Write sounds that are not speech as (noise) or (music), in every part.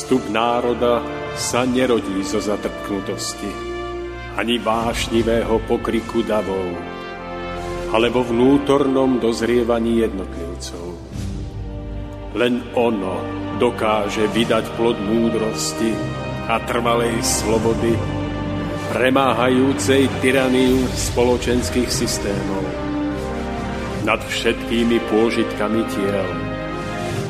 Zostup národa sa nerodí zo zatrpknutosti, ani vášnivého pokriku davov, ale vo vnútornom dozrievaní jednotlivcov. Len ono dokáže vydať plod múdrosti a trvalej slobody, premáhajúcej tyraniu spoločenských systémov nad všetkými pôžitkami tiel,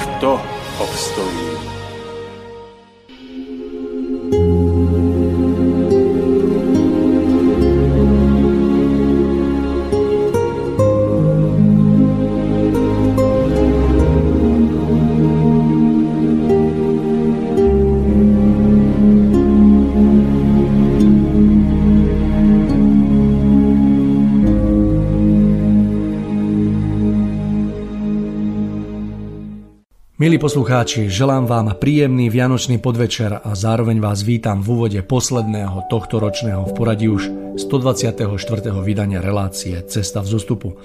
kto obstojí. Milí poslucháči, želám vám príjemný vianočný podvečer a zároveň vás vítam v úvode posledného tohto ročného v poradí už 124. vydania relácie Cesta v zostupu.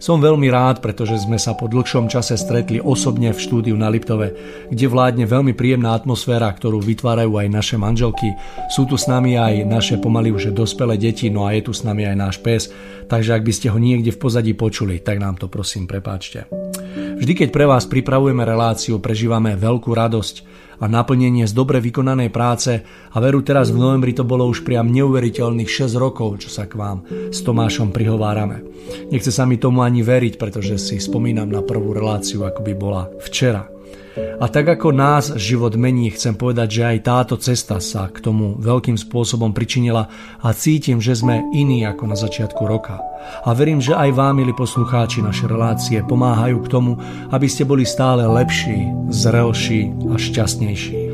Som veľmi rád, pretože sme sa po dlhšom čase stretli osobne v štúdiu na Liptove, kde vládne veľmi príjemná atmosféra, ktorú vytvárajú aj naše manželky. Sú tu s nami aj naše pomaly už dospelé deti, no a je tu s nami aj náš pes, takže ak by ste ho niekde v pozadí počuli, tak nám to prosím prepáčte. Vždy, keď pre vás pripravujeme reláciu, prežívame veľkú radosť a naplnenie z dobre vykonanej práce a veru teraz v novembri to bolo už priam neuveriteľných 6 rokov, čo sa k vám s Tomášom prihovárame. Nechce sa mi tomu ani veriť, pretože si spomínam na prvú reláciu, ako by bola včera. A tak ako nás život mení, chcem povedať, že aj táto cesta sa k tomu veľkým spôsobom pričinila a cítim, že sme iní ako na začiatku roka. A verím, že aj vám, milí poslucháči, naše relácie pomáhajú k tomu, aby ste boli stále lepší, zrelší a šťastnejší.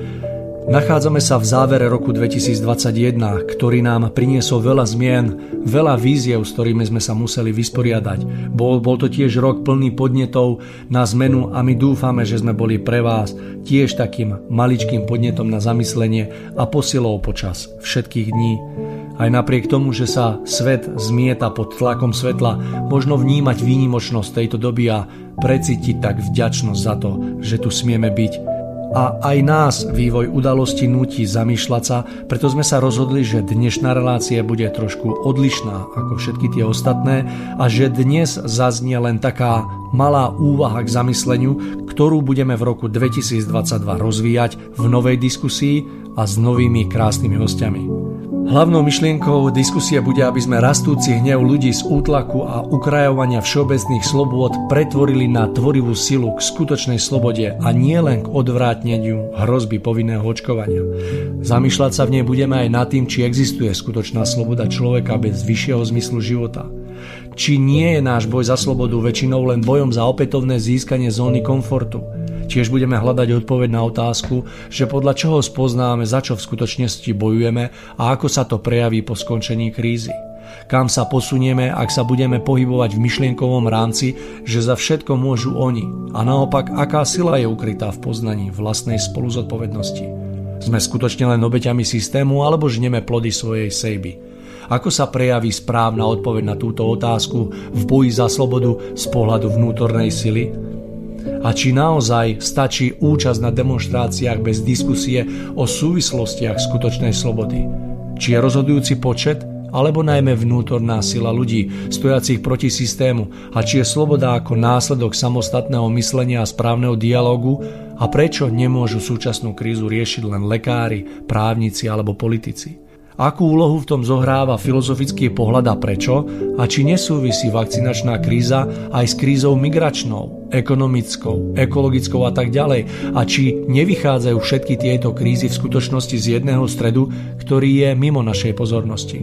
Nachádzame sa v závere roku 2021, ktorý nám priniesol veľa zmien, veľa víziev, s ktorými sme sa museli vysporiadať. Bol, bol to tiež rok plný podnetov na zmenu a my dúfame, že sme boli pre vás tiež takým maličkým podnetom na zamyslenie a posilou počas všetkých dní. Aj napriek tomu, že sa svet zmieta pod tlakom svetla, možno vnímať výnimočnosť tejto doby a precítiť tak vďačnosť za to, že tu smieme byť a aj nás vývoj udalosti nutí zamýšľať sa, preto sme sa rozhodli, že dnešná relácia bude trošku odlišná ako všetky tie ostatné a že dnes zaznie len taká malá úvaha k zamysleniu, ktorú budeme v roku 2022 rozvíjať v novej diskusii a s novými krásnymi hostiami. Hlavnou myšlienkou diskusie bude, aby sme rastúci hnev ľudí z útlaku a ukrajovania všeobecných slobôd pretvorili na tvorivú silu k skutočnej slobode a nie len k odvrátneniu hrozby povinného očkovania. Zamýšľať sa v nej budeme aj nad tým, či existuje skutočná sloboda človeka bez vyššieho zmyslu života. Či nie je náš boj za slobodu väčšinou len bojom za opätovné získanie zóny komfortu – Tiež budeme hľadať odpoveď na otázku, že podľa čoho spoznáme, za čo v skutočnosti bojujeme a ako sa to prejaví po skončení krízy. Kam sa posunieme, ak sa budeme pohybovať v myšlienkovom rámci, že za všetko môžu oni a naopak aká sila je ukrytá v poznaní vlastnej spoluzodpovednosti. Sme skutočne len obeťami systému alebo žneme plody svojej sejby. Ako sa prejaví správna odpoveď na túto otázku v boji za slobodu z pohľadu vnútornej sily? A či naozaj stačí účasť na demonstráciách bez diskusie o súvislostiach skutočnej slobody. Či je rozhodujúci počet alebo najmä vnútorná sila ľudí, stojacich proti systému a či je sloboda ako následok samostatného myslenia a správneho dialogu a prečo nemôžu súčasnú krízu riešiť len lekári, právnici alebo politici. Akú úlohu v tom zohráva filozofický pohľad a prečo? A či nesúvisí vakcinačná kríza aj s krízou migračnou, ekonomickou, ekologickou a tak ďalej? A či nevychádzajú všetky tieto krízy v skutočnosti z jedného stredu, ktorý je mimo našej pozornosti?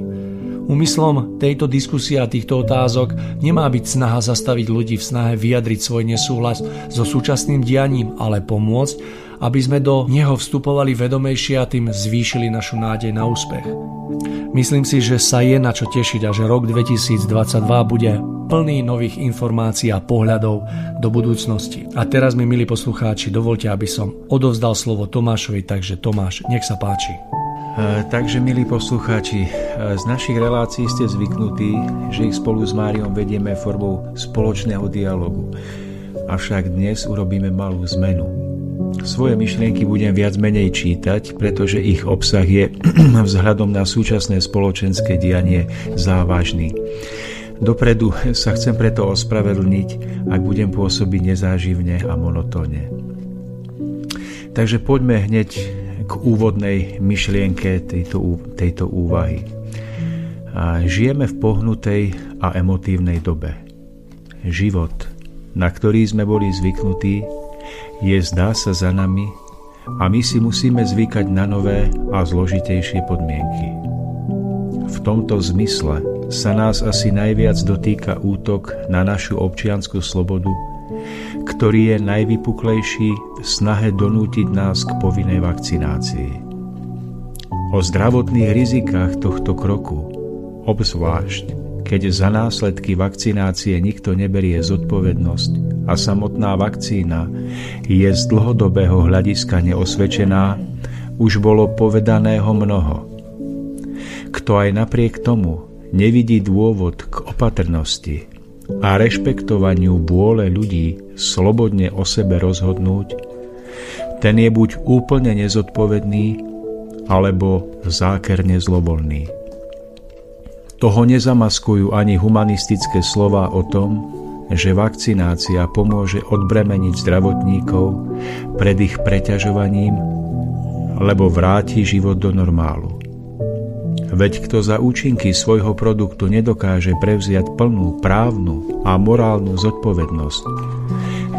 Úmyslom tejto diskusie a týchto otázok nemá byť snaha zastaviť ľudí v snahe vyjadriť svoj nesúhlas so súčasným dianím, ale pomôcť, aby sme do neho vstupovali vedomejšie a tým zvýšili našu nádej na úspech. Myslím si, že sa je na čo tešiť a že rok 2022 bude plný nových informácií a pohľadov do budúcnosti. A teraz mi, milí poslucháči, dovolte, aby som odovzdal slovo Tomášovi, takže Tomáš, nech sa páči. E, takže, milí poslucháči, e, z našich relácií ste zvyknutí, že ich spolu s Máriom vedieme formou spoločného dialogu. Avšak dnes urobíme malú zmenu. Svoje myšlienky budem viac menej čítať, pretože ich obsah je (clears throat) vzhľadom na súčasné spoločenské dianie závažný. Dopredu sa chcem preto ospravedlniť, ak budem pôsobiť nezáživne a monotónne. Takže poďme hneď k úvodnej myšlienke tejto, tejto úvahy. Žijeme v pohnutej a emotívnej dobe. Život, na ktorý sme boli zvyknutí, je zdá sa za nami a my si musíme zvykať na nové a zložitejšie podmienky. V tomto zmysle sa nás asi najviac dotýka útok na našu občianskú slobodu, ktorý je najvypuklejší v snahe donútiť nás k povinnej vakcinácii. O zdravotných rizikách tohto kroku, obzvlášť keď za následky vakcinácie nikto neberie zodpovednosť a samotná vakcína je z dlhodobého hľadiska neosvedčená, už bolo povedaného mnoho. Kto aj napriek tomu nevidí dôvod k opatrnosti a rešpektovaniu vôle ľudí slobodne o sebe rozhodnúť, ten je buď úplne nezodpovedný, alebo zákerne zlovoľný. Toho nezamaskujú ani humanistické slova o tom, že vakcinácia pomôže odbremeniť zdravotníkov pred ich preťažovaním, lebo vráti život do normálu. Veď kto za účinky svojho produktu nedokáže prevziať plnú právnu a morálnu zodpovednosť,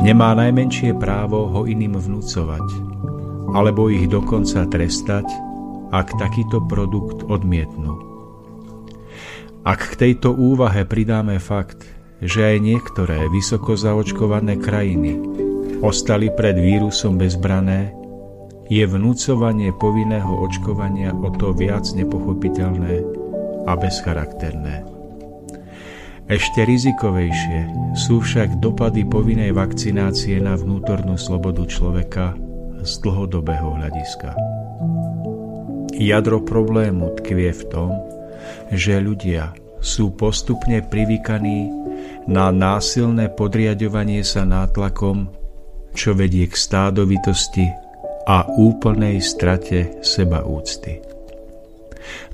nemá najmenšie právo ho iným vnúcovať, alebo ich dokonca trestať, ak takýto produkt odmietnú. Ak k tejto úvahe pridáme fakt, že aj niektoré vysoko zaočkované krajiny ostali pred vírusom bezbrané, je vnúcovanie povinného očkovania o to viac nepochopiteľné a bezcharakterné. Ešte rizikovejšie sú však dopady povinnej vakcinácie na vnútornú slobodu človeka z dlhodobého hľadiska. Jadro problému tkvie v tom, že ľudia sú postupne privykaní na násilné podriadovanie sa nátlakom, čo vedie k stádovitosti a úplnej strate seba úcty.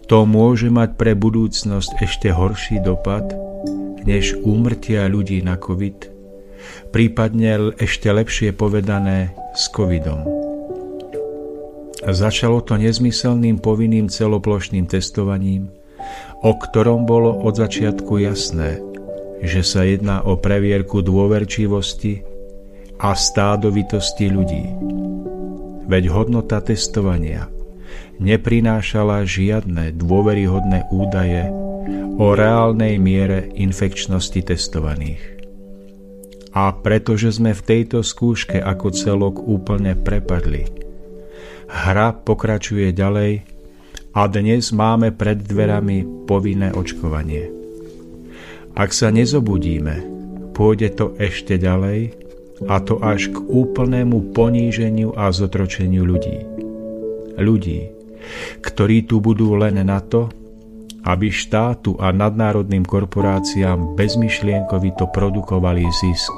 To môže mať pre budúcnosť ešte horší dopad, než úmrtia ľudí na COVID, prípadne ešte lepšie povedané s covidom. Začalo to nezmyselným povinným celoplošným testovaním, o ktorom bolo od začiatku jasné, že sa jedná o previerku dôverčivosti a stádovitosti ľudí. Veď hodnota testovania neprinášala žiadne dôveryhodné údaje o reálnej miere infekčnosti testovaných. A pretože sme v tejto skúške ako celok úplne prepadli, hra pokračuje ďalej a dnes máme pred dverami povinné očkovanie. Ak sa nezobudíme, pôjde to ešte ďalej a to až k úplnému poníženiu a zotročeniu ľudí. Ľudí, ktorí tu budú len na to, aby štátu a nadnárodným korporáciám bezmyšlienkovito produkovali zisk.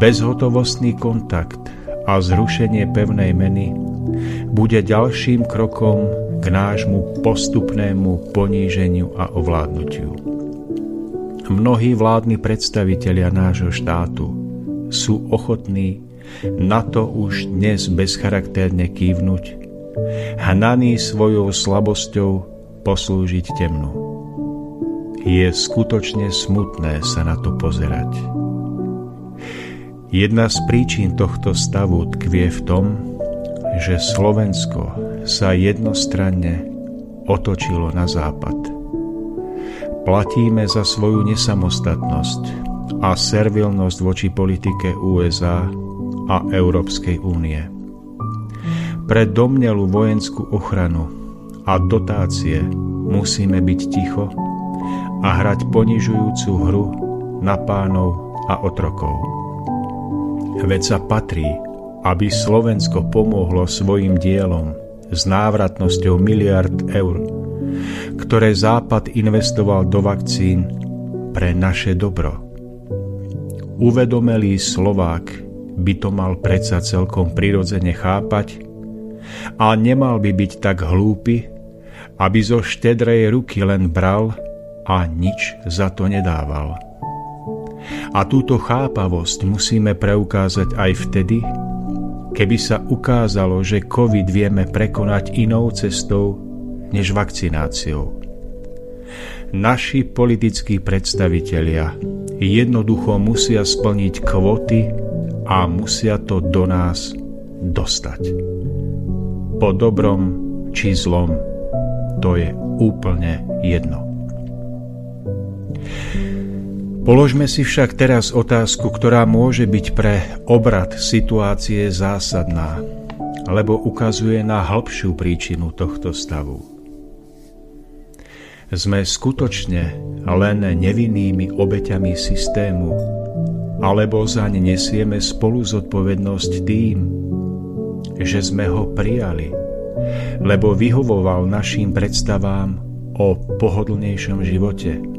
Bezhotovostný kontakt a zrušenie pevnej meny bude ďalším krokom k nášmu postupnému poníženiu a ovládnutiu. Mnohí vládni predstavitelia nášho štátu sú ochotní na to už dnes bezcharakterne kývnuť, hnaný svojou slabosťou poslúžiť temnu. Je skutočne smutné sa na to pozerať. Jedna z príčin tohto stavu tkvie v tom, že Slovensko sa jednostranne otočilo na západ. Platíme za svoju nesamostatnosť a servilnosť voči politike USA a Európskej únie. Pre domnelú vojenskú ochranu a dotácie musíme byť ticho a hrať ponižujúcu hru na pánov a otrokov. Veď sa patrí, aby Slovensko pomohlo svojim dielom s návratnosťou miliard eur, ktoré Západ investoval do vakcín pre naše dobro. Uvedomelý Slovák by to mal predsa celkom prirodzene chápať a nemal by byť tak hlúpy, aby zo štedrej ruky len bral a nič za to nedával. A túto chápavosť musíme preukázať aj vtedy, keby sa ukázalo, že COVID vieme prekonať inou cestou než vakcináciou. Naši politickí predstavitelia jednoducho musia splniť kvoty a musia to do nás dostať. Po dobrom či zlom, to je úplne jedno. Položme si však teraz otázku, ktorá môže byť pre obrad situácie zásadná, lebo ukazuje na hĺbšiu príčinu tohto stavu. Sme skutočne len nevinnými obeťami systému, alebo zaň nesieme spolu zodpovednosť tým, že sme ho prijali, lebo vyhovoval našim predstavám o pohodlnejšom živote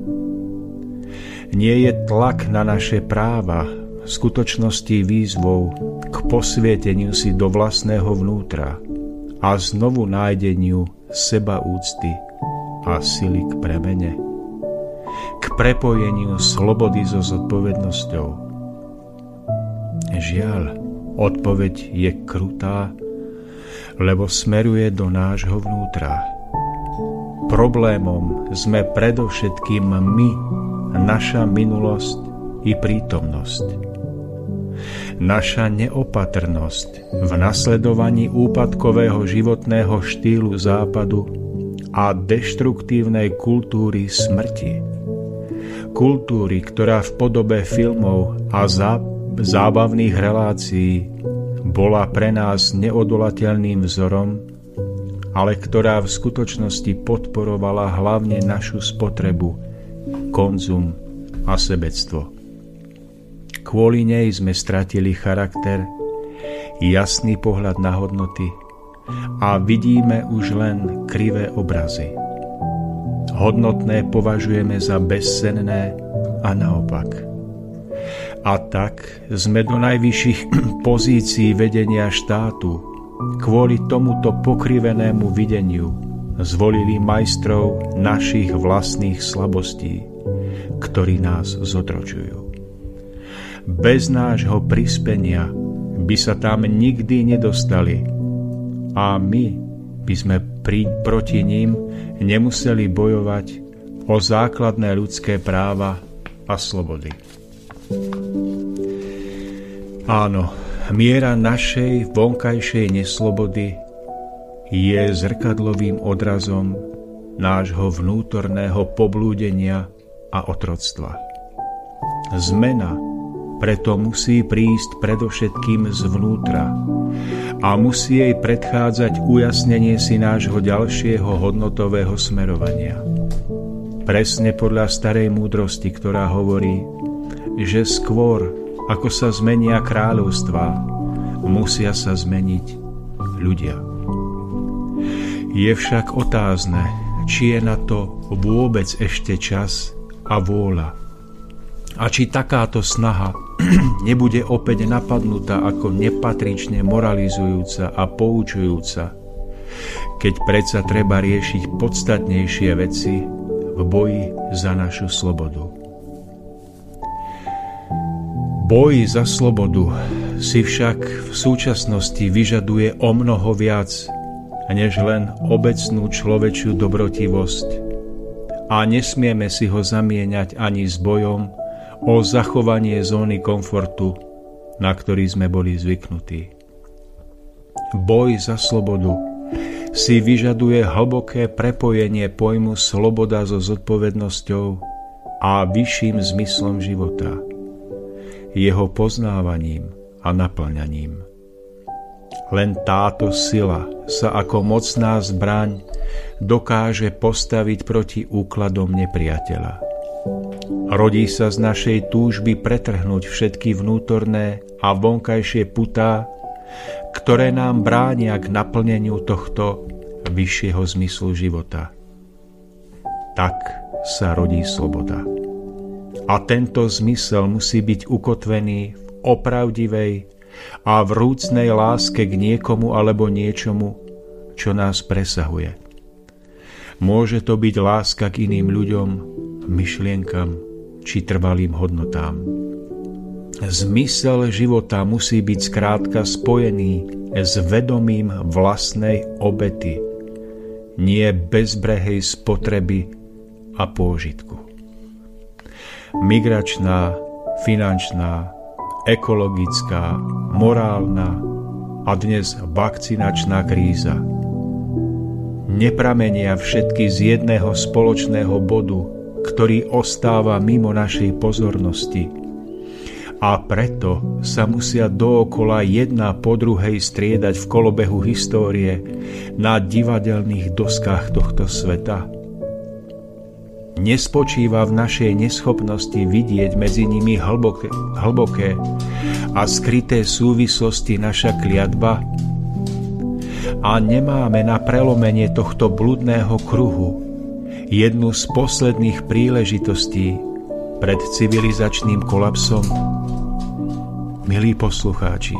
nie je tlak na naše práva v skutočnosti výzvou k posvieteniu si do vlastného vnútra a znovu nájdeniu seba úcty a sily k premene, k prepojeniu slobody so zodpovednosťou. Žiaľ, odpoveď je krutá, lebo smeruje do nášho vnútra. Problémom sme predovšetkým my, naša minulosť i prítomnosť. Naša neopatrnosť v nasledovaní úpadkového životného štýlu západu a deštruktívnej kultúry smrti. Kultúry, ktorá v podobe filmov a zábavných relácií bola pre nás neodolateľným vzorom, ale ktorá v skutočnosti podporovala hlavne našu spotrebu konzum a sebectvo. Kvôli nej sme stratili charakter, jasný pohľad na hodnoty a vidíme už len krivé obrazy. Hodnotné považujeme za bezsenné a naopak. A tak sme do najvyšších (clears throat) pozícií vedenia štátu kvôli tomuto pokrivenému videniu zvolili majstrov našich vlastných slabostí ktorí nás zotročujú. Bez nášho prispenia by sa tam nikdy nedostali a my by sme pri, proti ním nemuseli bojovať o základné ľudské práva a slobody. Áno, miera našej vonkajšej neslobody je zrkadlovým odrazom nášho vnútorného poblúdenia a otroctva. Zmena preto musí prísť predovšetkým zvnútra a musí jej predchádzať ujasnenie si nášho ďalšieho hodnotového smerovania. Presne podľa starej múdrosti, ktorá hovorí, že skôr ako sa zmenia kráľovstva, musia sa zmeniť ľudia. Je však otázne, či je na to vôbec ešte čas a vôľa. A či takáto snaha (clears throat) nebude opäť napadnutá ako nepatrične moralizujúca a poučujúca, keď predsa treba riešiť podstatnejšie veci v boji za našu slobodu. Boj za slobodu si však v súčasnosti vyžaduje o mnoho viac, než len obecnú človečiu dobrotivosť a nesmieme si ho zamieňať ani s bojom o zachovanie zóny komfortu, na ktorý sme boli zvyknutí. Boj za slobodu si vyžaduje hlboké prepojenie pojmu sloboda so zodpovednosťou a vyšším zmyslom života, jeho poznávaním a naplňaním. Len táto sila sa ako mocná zbraň dokáže postaviť proti úkladom nepriateľa. Rodí sa z našej túžby pretrhnúť všetky vnútorné a vonkajšie putá, ktoré nám bránia k naplneniu tohto vyššieho zmyslu života. Tak sa rodí sloboda. A tento zmysel musí byť ukotvený v opravdivej a vrúcnej láske k niekomu alebo niečomu, čo nás presahuje. Môže to byť láska k iným ľuďom, myšlienkam či trvalým hodnotám. Zmysel života musí byť skrátka spojený s vedomím vlastnej obety, nie bezbrehej spotreby a pôžitku. Migračná, finančná, ekologická, morálna a dnes vakcinačná kríza. Nepramenia všetky z jedného spoločného bodu, ktorý ostáva mimo našej pozornosti. A preto sa musia dookola jedna po druhej striedať v kolobehu histórie na divadelných doskách tohto sveta – nespočíva v našej neschopnosti vidieť medzi nimi hlboké, hlboké a skryté súvislosti naša kliatba a nemáme na prelomenie tohto bludného kruhu jednu z posledných príležitostí pred civilizačným kolapsom? Milí poslucháči,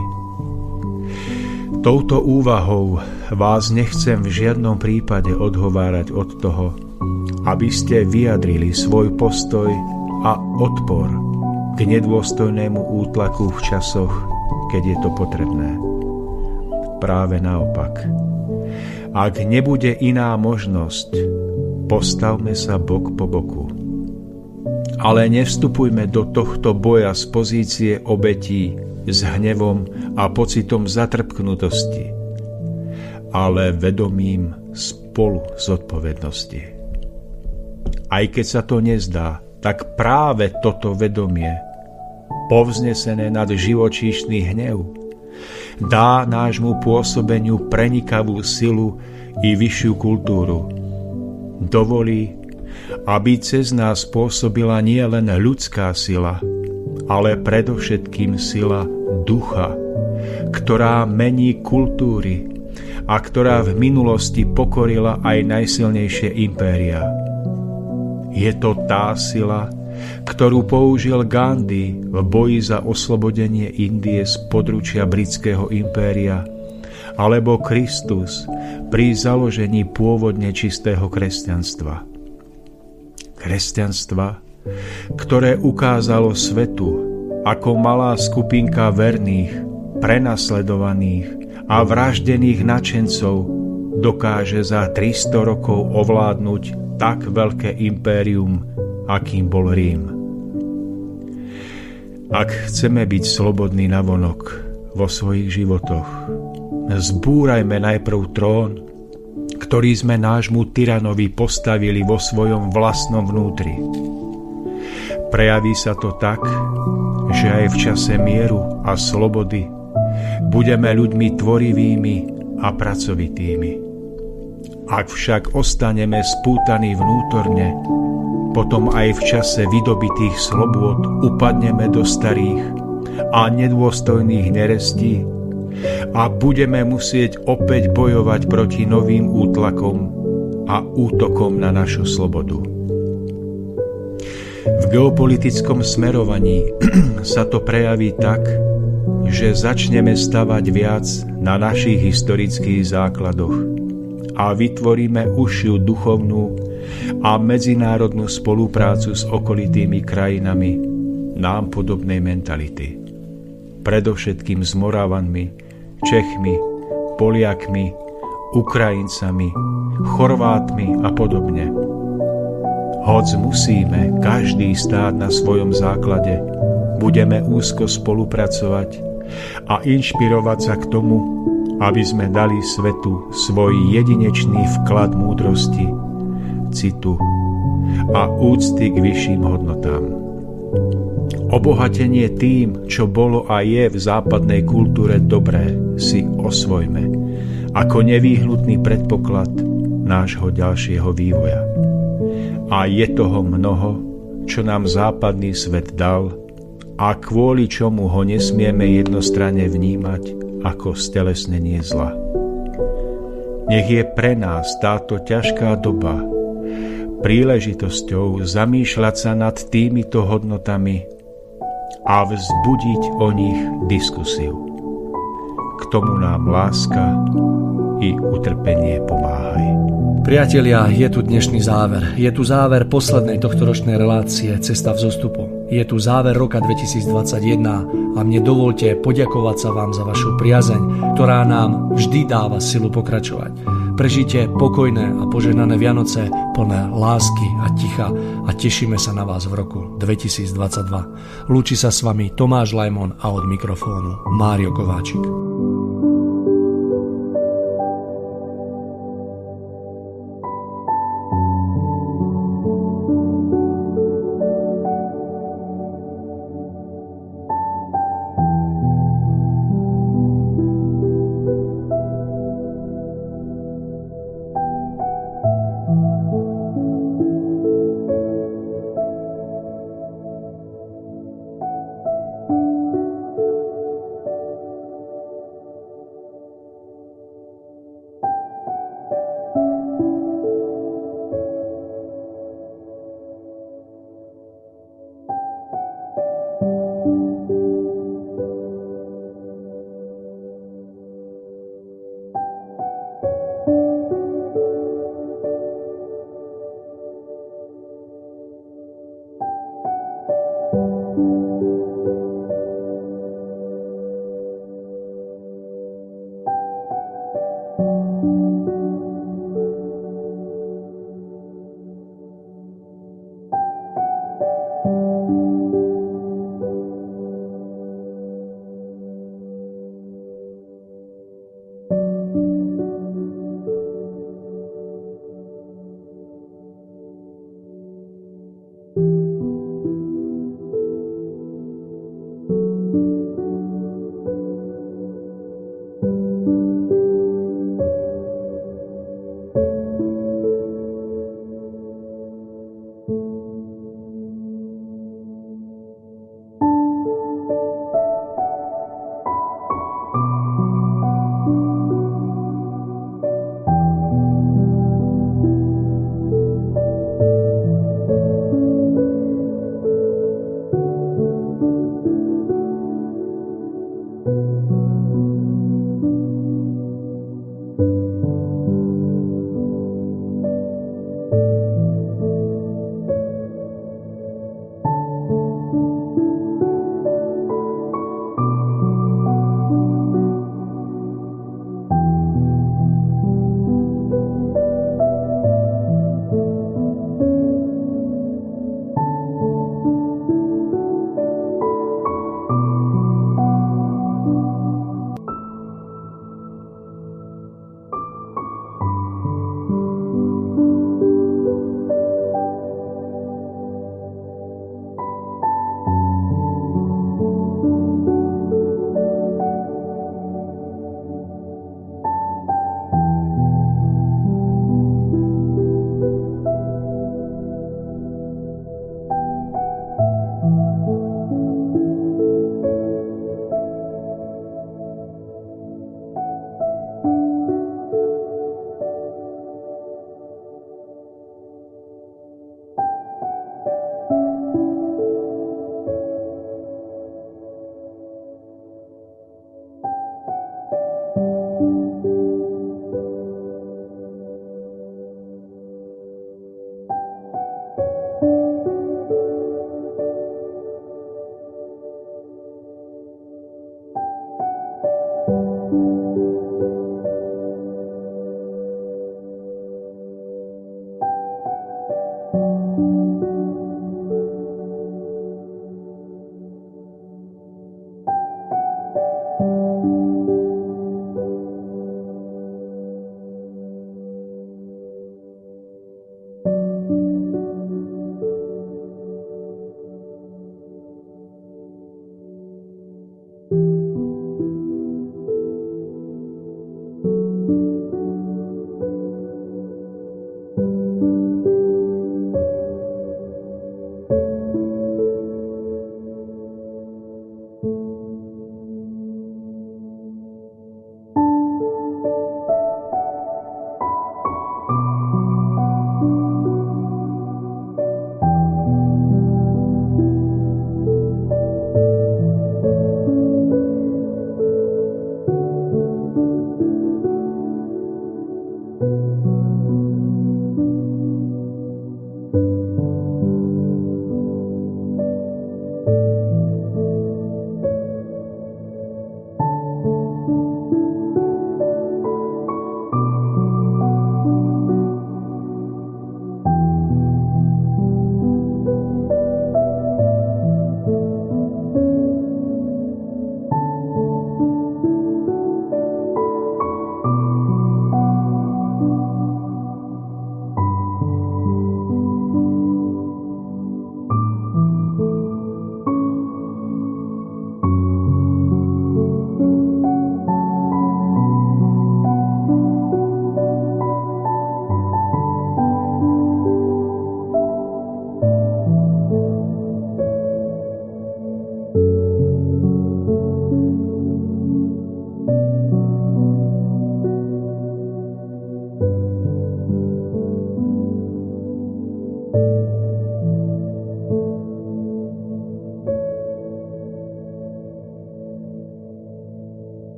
touto úvahou vás nechcem v žiadnom prípade odhovárať od toho, aby ste vyjadrili svoj postoj a odpor k nedôstojnému útlaku v časoch, keď je to potrebné. Práve naopak. Ak nebude iná možnosť, postavme sa bok po boku. Ale nevstupujme do tohto boja z pozície obetí s hnevom a pocitom zatrpknutosti, ale vedomím spolu zodpovednosti. Aj keď sa to nezdá, tak práve toto vedomie, povznesené nad živočíšny hnev, dá nášmu pôsobeniu prenikavú silu i vyššiu kultúru. Dovolí, aby cez nás pôsobila nie len ľudská sila, ale predovšetkým sila ducha, ktorá mení kultúry a ktorá v minulosti pokorila aj najsilnejšie impéria. Je to tá sila, ktorú použil Gandhi v boji za oslobodenie Indie z područia britského impéria, alebo Kristus pri založení pôvodne čistého kresťanstva. Kresťanstva, ktoré ukázalo svetu, ako malá skupinka verných, prenasledovaných a vraždených načencov dokáže za 300 rokov ovládnuť tak veľké impérium, akým bol Rím. Ak chceme byť slobodní navonok vo svojich životoch, zbúrajme najprv trón, ktorý sme nášmu tyranovi postavili vo svojom vlastnom vnútri. Prejaví sa to tak, že aj v čase mieru a slobody budeme ľuďmi tvorivými a pracovitými. Ak však ostaneme spútaní vnútorne, potom aj v čase vydobitých slobôd upadneme do starých a nedôstojných nerestí a budeme musieť opäť bojovať proti novým útlakom a útokom na našu slobodu. V geopolitickom smerovaní (clears throat) sa to prejaví tak, že začneme stavať viac na našich historických základoch a vytvoríme užšiu duchovnú a medzinárodnú spoluprácu s okolitými krajinami nám podobnej mentality. Predovšetkým s Moravanmi, Čechmi, Poliakmi, Ukrajincami, Chorvátmi a podobne. Hoc musíme každý stáť na svojom základe, budeme úzko spolupracovať a inšpirovať sa k tomu, aby sme dali svetu svoj jedinečný vklad múdrosti, citu a úcty k vyšším hodnotám. Obohatenie tým, čo bolo a je v západnej kultúre dobré, si osvojme ako nevýhnutný predpoklad nášho ďalšieho vývoja. A je toho mnoho, čo nám západný svet dal a kvôli čomu ho nesmieme jednostranne vnímať ako stelesnenie zla. Nech je pre nás táto ťažká doba príležitosťou zamýšľať sa nad týmito hodnotami a vzbudiť o nich diskusiu. K tomu nám láska i utrpenie pomáhaj. Priatelia, je tu dnešný záver. Je tu záver poslednej tohtoročnej relácie Cesta v zostupu. Je tu záver roka 2021 a mne dovolte poďakovať sa vám za vašu priazeň, ktorá nám vždy dáva silu pokračovať. Prežite pokojné a požehnané Vianoce plné lásky a ticha a tešíme sa na vás v roku 2022. Lúči sa s vami Tomáš Lajmon a od mikrofónu Mário Kováčik.